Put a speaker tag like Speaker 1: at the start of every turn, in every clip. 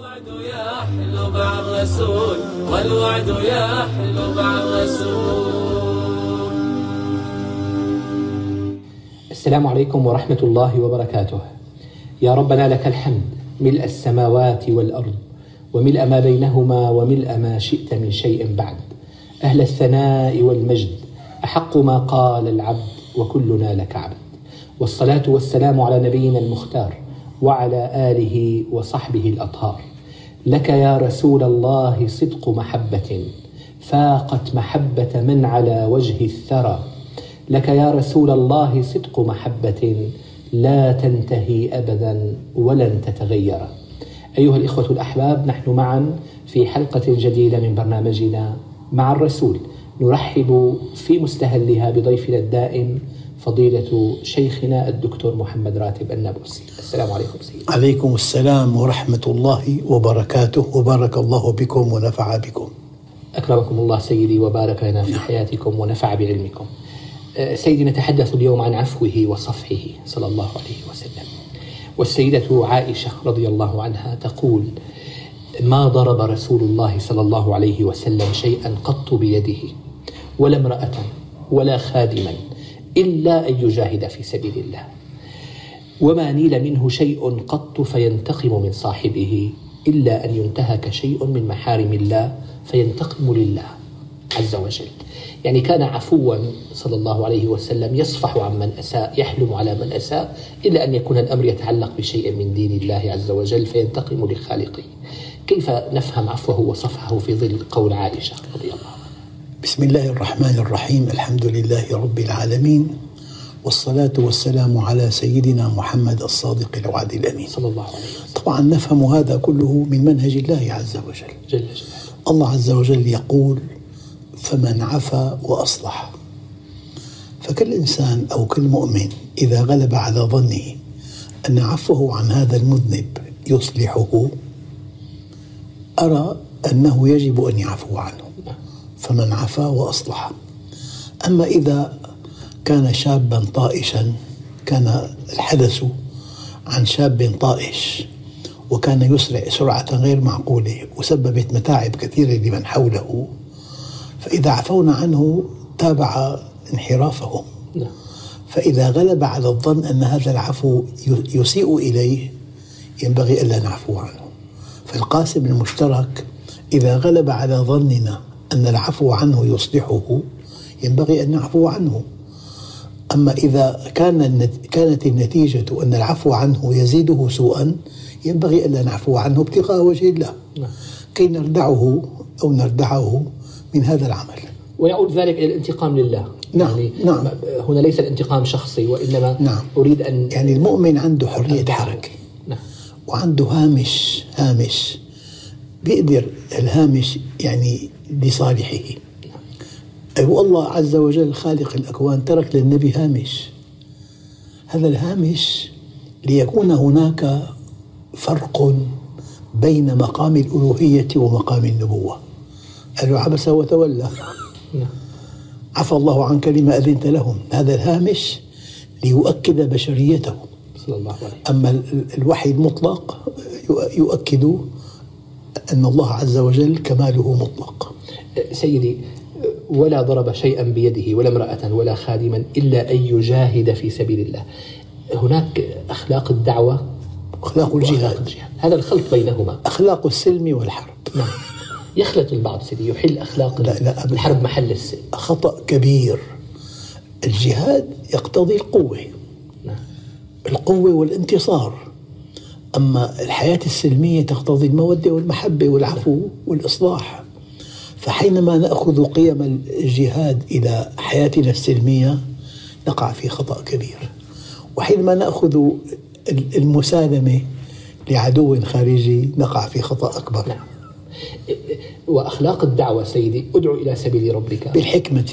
Speaker 1: الوعد يحلو مع الرسول والوعد يحلو مع الرسول.
Speaker 2: السلام عليكم ورحمة الله وبركاته. يا ربنا لك الحمد ملء السماوات والأرض وملء ما بينهما وملء ما شئت من شيء بعد. أهل الثناء والمجد أحق ما قال العبد وكلنا لك عبد. والصلاة والسلام على نبينا المختار وعلى آله وصحبه الأطهار. لك يا رسول الله صدق محبة فاقت محبة من على وجه الثرى. لك يا رسول الله صدق محبة لا تنتهي أبدا ولن تتغير. أيها الإخوة الأحباب نحن معا في حلقة جديدة من برنامجنا مع الرسول. نرحب في مستهلها بضيفنا الدائم فضيلة شيخنا الدكتور محمد راتب النابلسي. السلام عليكم سيدي.
Speaker 3: عليكم السلام ورحمة الله وبركاته. وبارك الله بكم ونفع بكم.
Speaker 2: أكرمكم الله سيدي وبارك لنا في حياتكم ونفع بعلمكم. أه، سيدي نتحدث اليوم عن عفوه وصفحه صلى الله عليه وسلم. والسيدة عائشة رضي الله عنها تقول ما ضرب رسول الله صلى الله عليه وسلم شيئا قط بيده ولا امرأة ولا خادما إلا أن يجاهد في سبيل الله. وما نيل منه شيء قط فينتقم من صاحبه إلا أن ينتهك شيء من محارم الله فينتقم لله عز وجل. يعني كان عفوا صلى الله عليه وسلم يصفح عن من أساء يحلم على من أساء إلا أن يكون الأمر يتعلق بشيء من دين الله عز وجل فينتقم لخالقه. كيف نفهم عفوه وصفحه في ظل قول عائشة رضي الله عنها؟
Speaker 3: بسم الله الرحمن الرحيم الحمد لله رب العالمين والصلاة والسلام على سيدنا محمد الصادق الوعد الأمين
Speaker 2: صلى الله عليه وسلم
Speaker 3: طبعا نفهم هذا كله من منهج الله عز وجل
Speaker 2: جل جلاله
Speaker 3: الله عز وجل يقول فمن عفا وأصلح فكل إنسان أو كل مؤمن إذا غلب على ظنه أن عفوه عن هذا المذنب يصلحه أرى أنه يجب أن يعفو عنه فمن عفا وأصلح. أما إذا كان شابا طائشا كان الحدث عن شاب طائش وكان يسرع سرعة غير معقولة وسببت متاعب كثيرة لمن حوله فإذا عفونا عنه تابع انحرافه
Speaker 2: نعم.
Speaker 3: فإذا غلب على الظن أن هذا العفو يسيء إليه ينبغي ألا نعفو عنه. فالقاسم المشترك إذا غلب على ظننا أن العفو عنه يصلحه ينبغي أن نعفو عنه. أما إذا كان كانت النتيجة أن العفو عنه يزيده سوءا ينبغي ألا نعفو عنه ابتغاء وجه الله.
Speaker 2: نعم.
Speaker 3: كي نردعه أو نردعه من هذا العمل.
Speaker 2: ويعود ذلك إلى الانتقام لله.
Speaker 3: نعم،
Speaker 2: يعني
Speaker 3: نعم.
Speaker 2: هنا ليس الانتقام شخصي وإنما
Speaker 3: نعم.
Speaker 2: أريد أن
Speaker 3: يعني المؤمن عنده حرية حركة.
Speaker 2: نعم.
Speaker 3: وعنده هامش هامش. بيقدر الهامش يعني لصالحه. والله عز وجل خالق الأكوان ترك للنبي هامش. هذا الهامش ليكون هناك فرق بين مقام الألوهية ومقام النبوة. قالوا عبس وتولى
Speaker 2: نعم.
Speaker 3: عفى الله عنك لما أذنت لهم. هذا الهامش ليؤكد بشريته.
Speaker 2: صلى الله عليه
Speaker 3: أما ال- الوحي المطلق يؤ- يؤكد أن الله عز وجل كماله مطلق.
Speaker 2: سيدي ولا ضرب شيئا بيده ولا امرأة ولا خادما إلا أن يجاهد في سبيل الله. هناك أخلاق الدعوة
Speaker 3: أخلاق الجهاد.
Speaker 2: الجهاد هذا الخلط بينهما.
Speaker 3: أخلاق السلم والحرب.
Speaker 2: نعم. يخلط البعض سيدي يحل أخلاق
Speaker 3: لا، لا، أبداً.
Speaker 2: الحرب محل السلم.
Speaker 3: خطأ كبير. الجهاد يقتضي القوة.
Speaker 2: نعم.
Speaker 3: القوة والانتصار. أما الحياة السلمية تقتضي المودة والمحبة والعفو والإصلاح. فحينما نأخذ قيم الجهاد إلى حياتنا السلمية نقع في خطأ كبير. وحينما نأخذ المسالمة لعدو خارجي نقع في خطأ أكبر.
Speaker 2: نعم. وأخلاق الدعوة سيدي ادعو إلى سبيل ربك.
Speaker 3: بالحكمة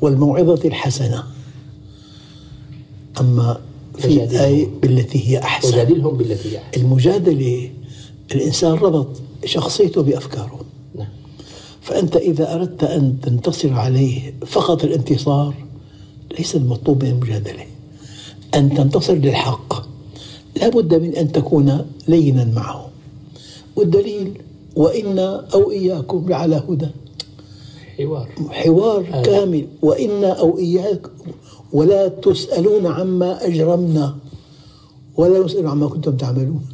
Speaker 3: والموعظة الحسنة. أما في
Speaker 2: وجادلهم.
Speaker 3: آية بالتي هي أحسن.
Speaker 2: وجادلهم بالتي هي أحسن.
Speaker 3: المجادلة الإنسان ربط شخصيته بأفكاره. فأنت إذا أردت أن تنتصر عليه فقط الانتصار ليس المطلوب من المجادلة. أن تنتصر للحق لا بد من أن تكون لينا معه. والدليل وإنا أو إياكم لعلى هدى.
Speaker 2: حوار.
Speaker 3: حوار
Speaker 2: آه.
Speaker 3: كامل. وإنا أو إياكم ولا تسألون عما أجرمنا. ولا نسأل عما كنتم تعملون.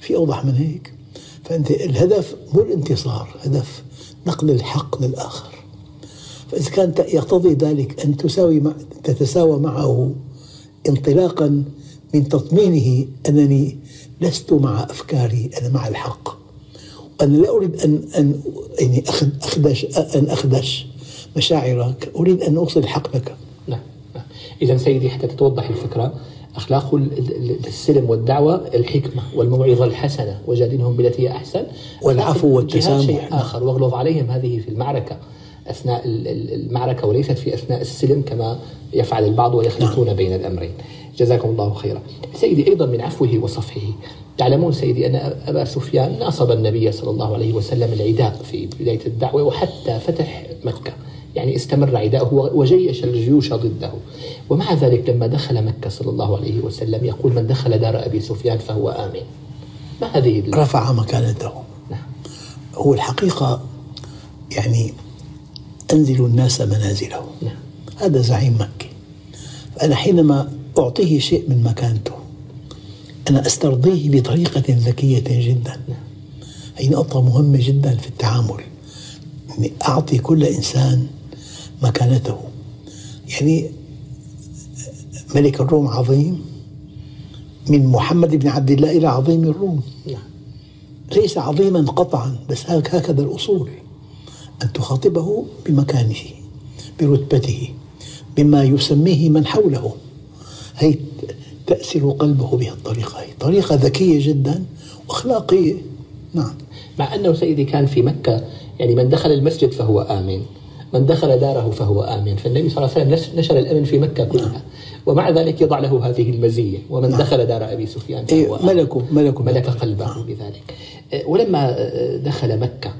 Speaker 3: في أوضح من هيك؟ فأنت الهدف مو الانتصار هدف نقل الحق للآخر. فإذا كان يقتضي ذلك أن تساوي مع تتساوى معه انطلاقا من تطمينه أنني لست مع أفكاري أنا مع الحق. أنا لا أريد أن أن يعني أخد- أخدش أن أخدش مشاعرك أريد أن أوصل الحق لك
Speaker 2: نعم. إذا سيدي حتى تتوضح الفكرة أخلاق ال- ال- السلم والدعوة الحكمة والموعظة الحسنة وجادلهم بالتي هي أحسن.
Speaker 3: والعفو والتسامح.
Speaker 2: شيء آخر. واغلظ عليهم هذه في المعركة. أثناء ال- ال- المعركة وليست في أثناء السلم كما يفعل البعض ويخلطون بين الأمرين. جزاكم الله خيرا. سيدي أيضا من عفوه وصفحه. تعلمون سيدي أن أبا سفيان ناصب النبي صلى الله عليه وسلم العداء في بداية الدعوة وحتى فتح مكة. يعني استمر عداؤه وجيش الجيوش ضده. ومع ذلك لما دخل مكة صلى الله عليه وسلم يقول من دخل دار أبي سفيان فهو آمن. ما هذه
Speaker 3: رفع مكانته.
Speaker 2: نعم.
Speaker 3: هو الحقيقة يعني أنزل الناس منازلهم
Speaker 2: نعم.
Speaker 3: هذا زعيم مكة فأنا حينما أعطيه شيء من مكانته أنا أسترضيه بطريقة ذكية جدا. هي نقطة مهمة جدا في التعامل. أني أعطي كل إنسان مكانته. يعني ملك الروم عظيم من محمد بن عبد الله إلى عظيم الروم.
Speaker 2: نعم.
Speaker 3: ليس عظيما قطعا بس هك- هكذا الأصول. أن تخاطبه بمكانه برتبته بما يسميه من حوله. هي تأسر قلبه بها الطريقة. هي طريقة ذكية جدا وأخلاقية. نعم.
Speaker 2: مع أنه سيدي كان في مكة يعني من دخل المسجد فهو آمن من دخل داره فهو آمن فالنبي صلى الله عليه وسلم نش- نشر الأمن في مكة كلها. ومع ذلك يضع له هذه المزية. ومن دخل دار أبي سفيان
Speaker 3: إيه،
Speaker 2: فهو آمن.
Speaker 3: ملكه ملكه.
Speaker 2: ملك قلبه بذلك. أه، ولما أه، دخل مكة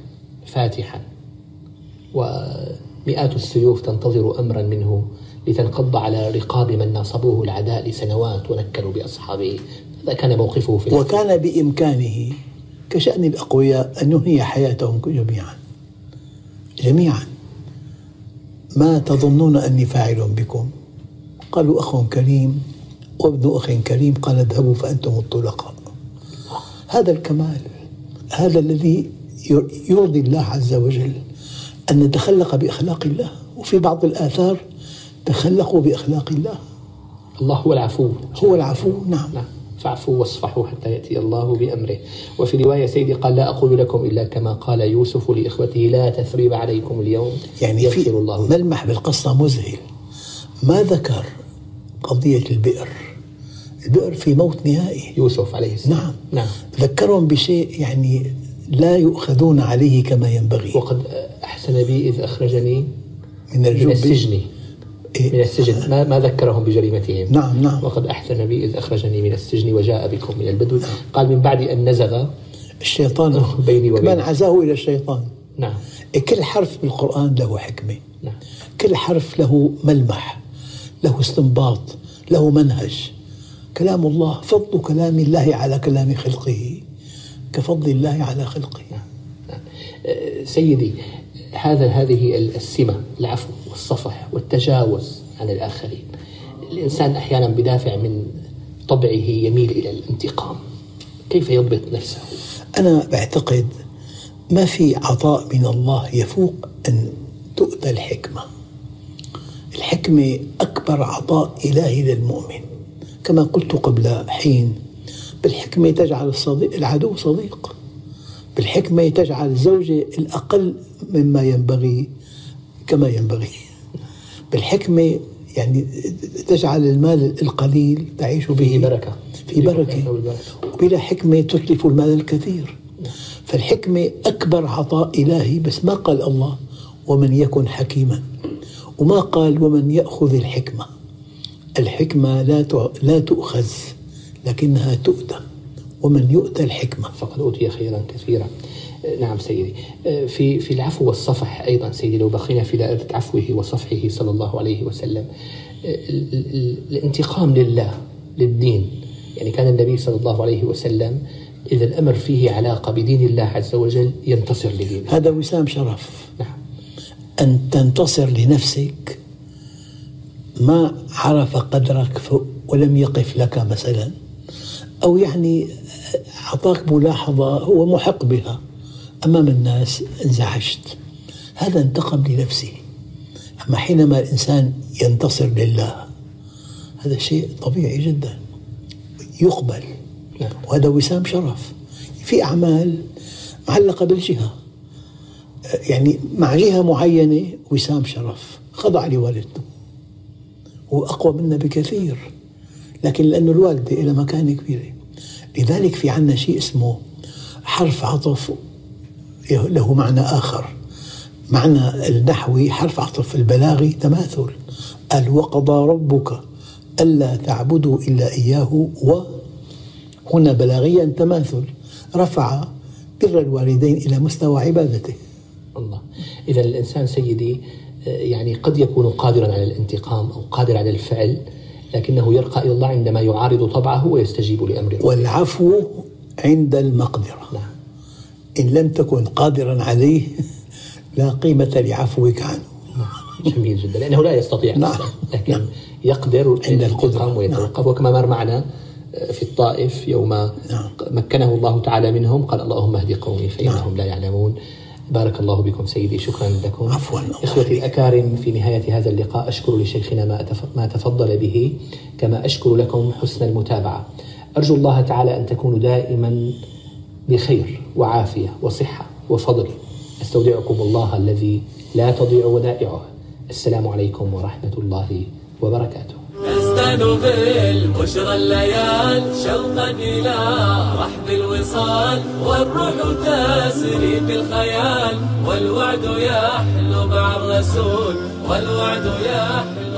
Speaker 2: فاتحا ومئات السيوف تنتظر أمرا منه لتنقض على رقاب من ناصبوه العداء لسنوات ونكلوا بأصحابه. هذا كان موقفه في.
Speaker 3: وكان بإمكانه كشأن الأقوياء أن ينهي حياتهم جميعا. جميعا. ما تظنون أني فاعل بكم؟ قالوا أخ كريم وابن أخ كريم قال اذهبوا فأنتم الطلقاء. هذا الكمال هذا الذي ير- يرضي الله عز وجل أن نتخلق بأخلاق الله. وفي بعض الآثار تخلقوا بأخلاق الله.
Speaker 2: الله هو العفو.
Speaker 3: هو العفو نعم.
Speaker 2: نعم. فاعفوا واصفحوا حتى يأتي الله بأمره. وفي رواية سيدي قال لا أقول لكم إلا كما قال يوسف لإخوته لا تثريب عليكم اليوم.
Speaker 3: يعني في
Speaker 2: الله.
Speaker 3: ملمح بالقصة مذهل ما ذكر قضية البئر؟ البئر في موت نهائي.
Speaker 2: يوسف عليه السلام.
Speaker 3: نعم.
Speaker 2: نعم.
Speaker 3: ذكرهم بشيء يعني لا يؤخذون عليه كما ينبغي.
Speaker 2: وقد أحسن بي إذ أخرجني
Speaker 3: من
Speaker 2: من السجن. من؟ السجن. ما, ما ذكرهم بجريمتهم.
Speaker 3: نعم نعم.
Speaker 2: وقد أحسن بي إذ أخرجني من السجن وجاء بكم من البدو. قال من بعد أن نزغ
Speaker 3: الشيطان
Speaker 2: بيني وبينك.
Speaker 3: كمان عزاه إلى الشيطان.
Speaker 2: نعم.
Speaker 3: كل حرف بالقرآن له حكمة
Speaker 2: نعم.
Speaker 3: كل حرف له ملمح له استنباط له منهج. كلام الله فضل كلام الله على كلام خلقه. كفضل الله على خلقه.
Speaker 2: أه، سيدي هذا هذه السمة العفو والصفح والتجاوز عن الآخرين. الإنسان أحيانا بدافع من طبعه يميل إلى الانتقام. كيف يضبط نفسه؟
Speaker 3: أنا بعتقد ما في عطاء من الله يفوق أن تؤتى الحكمة. الحكمة أكبر عطاء إلهي للمؤمن. كما قلت قبل حين بالحكمة تجعل الصديق العدو صديق. بالحكمة تجعل الزوجة الأقل مما ينبغي كما ينبغي. بالحكمة يعني تجعل المال القليل تعيش به
Speaker 2: فيه بركة.
Speaker 3: في بركة. وبلا حكمة تتلف المال الكثير. فالحكمة أكبر عطاء إلهي بس ما قال الله ومن يكن حكيما. وما قال ومن يأخذ الحكمة. الحكمة لا لا تؤخذ لكنها تؤتى. ومن يؤتى الحكمة.
Speaker 2: فقد أوتي خيرا كثيرا. أه، نعم سيدي. أه، في في العفو والصفح أيضا سيدي لو بقينا في دائرة عفوه وصفحه صلى الله عليه وسلم. ال- الانتقام لله للدين. يعني كان النبي صلى الله عليه وسلم إذا الأمر فيه علاقة بدين الله عز وجل ينتصر لدينه.
Speaker 3: هذا وسام شرف.
Speaker 2: نعم.
Speaker 3: أن تنتصر لنفسك ما عرف قدرك ولم يقف لك مثلا. أو يعني أعطاك ملاحظة هو محق بها. أمام الناس انزعجت. هذا انتقم لنفسه. أما حينما الإنسان ينتصر لله هذا شيء طبيعي جدا. يقبل. وهذا وسام شرف. في أعمال معلقة بالجهة. يعني مع جهة معينة وسام شرف. خضع لوالدته. هو أقوى منا بكثير. لكن لأنه الوالدة إلى مكانة كبيرة. لذلك في عنا شيء اسمه حرف عطف له معنى آخر. معنى النحوي حرف عطف البلاغي تماثل. قال وقضى ربك ألا تعبدوا إلا إياه. و هنا بلاغيا تماثل. رفع بر الوالدين إلى مستوى عبادته.
Speaker 2: الله. إذا الإنسان سيدي آه، يعني قد يكون قادرا على الانتقام أو قادر على الفعل لكنه يرقى إلى الله عندما يعارض طبعه ويستجيب لأمر الله
Speaker 3: والعفو عند المقدرة.
Speaker 2: نعم.
Speaker 3: إن لم تكن قادرا عليه لا قيمة لعفوك عنه.
Speaker 2: جميل جدا. لأنه لا يستطيع.
Speaker 3: نعم.
Speaker 2: أصلاً، لكن يقدر
Speaker 3: عند القدرة.
Speaker 2: ويتوقف. وكما مر معنا آه، في الطائف يوم
Speaker 3: نعم.
Speaker 2: مكنه الله تعالى منهم قال اللهم اهد قومي فإنهم لا يعلمون. بارك الله بكم سيدي شكرا لكم.
Speaker 3: عفواً،
Speaker 2: إخوتي. الأكارم في نهاية هذا اللقاء أشكر لشيخنا ما ما تفضل به كما أشكر لكم حسن المتابعة. أرجو الله تعالى أن تكونوا دائما بخير وعافية وصحة وفضل. أستودعكم الله الذي لا تضيع ودائعه. السلام عليكم ورحمة الله وبركاته.
Speaker 1: نزدان بالبشرى الليال شوقا إلى رحب الوصال. والروح تسري بالخيال والوعد يحلو مع الرسول. والوعد يحلو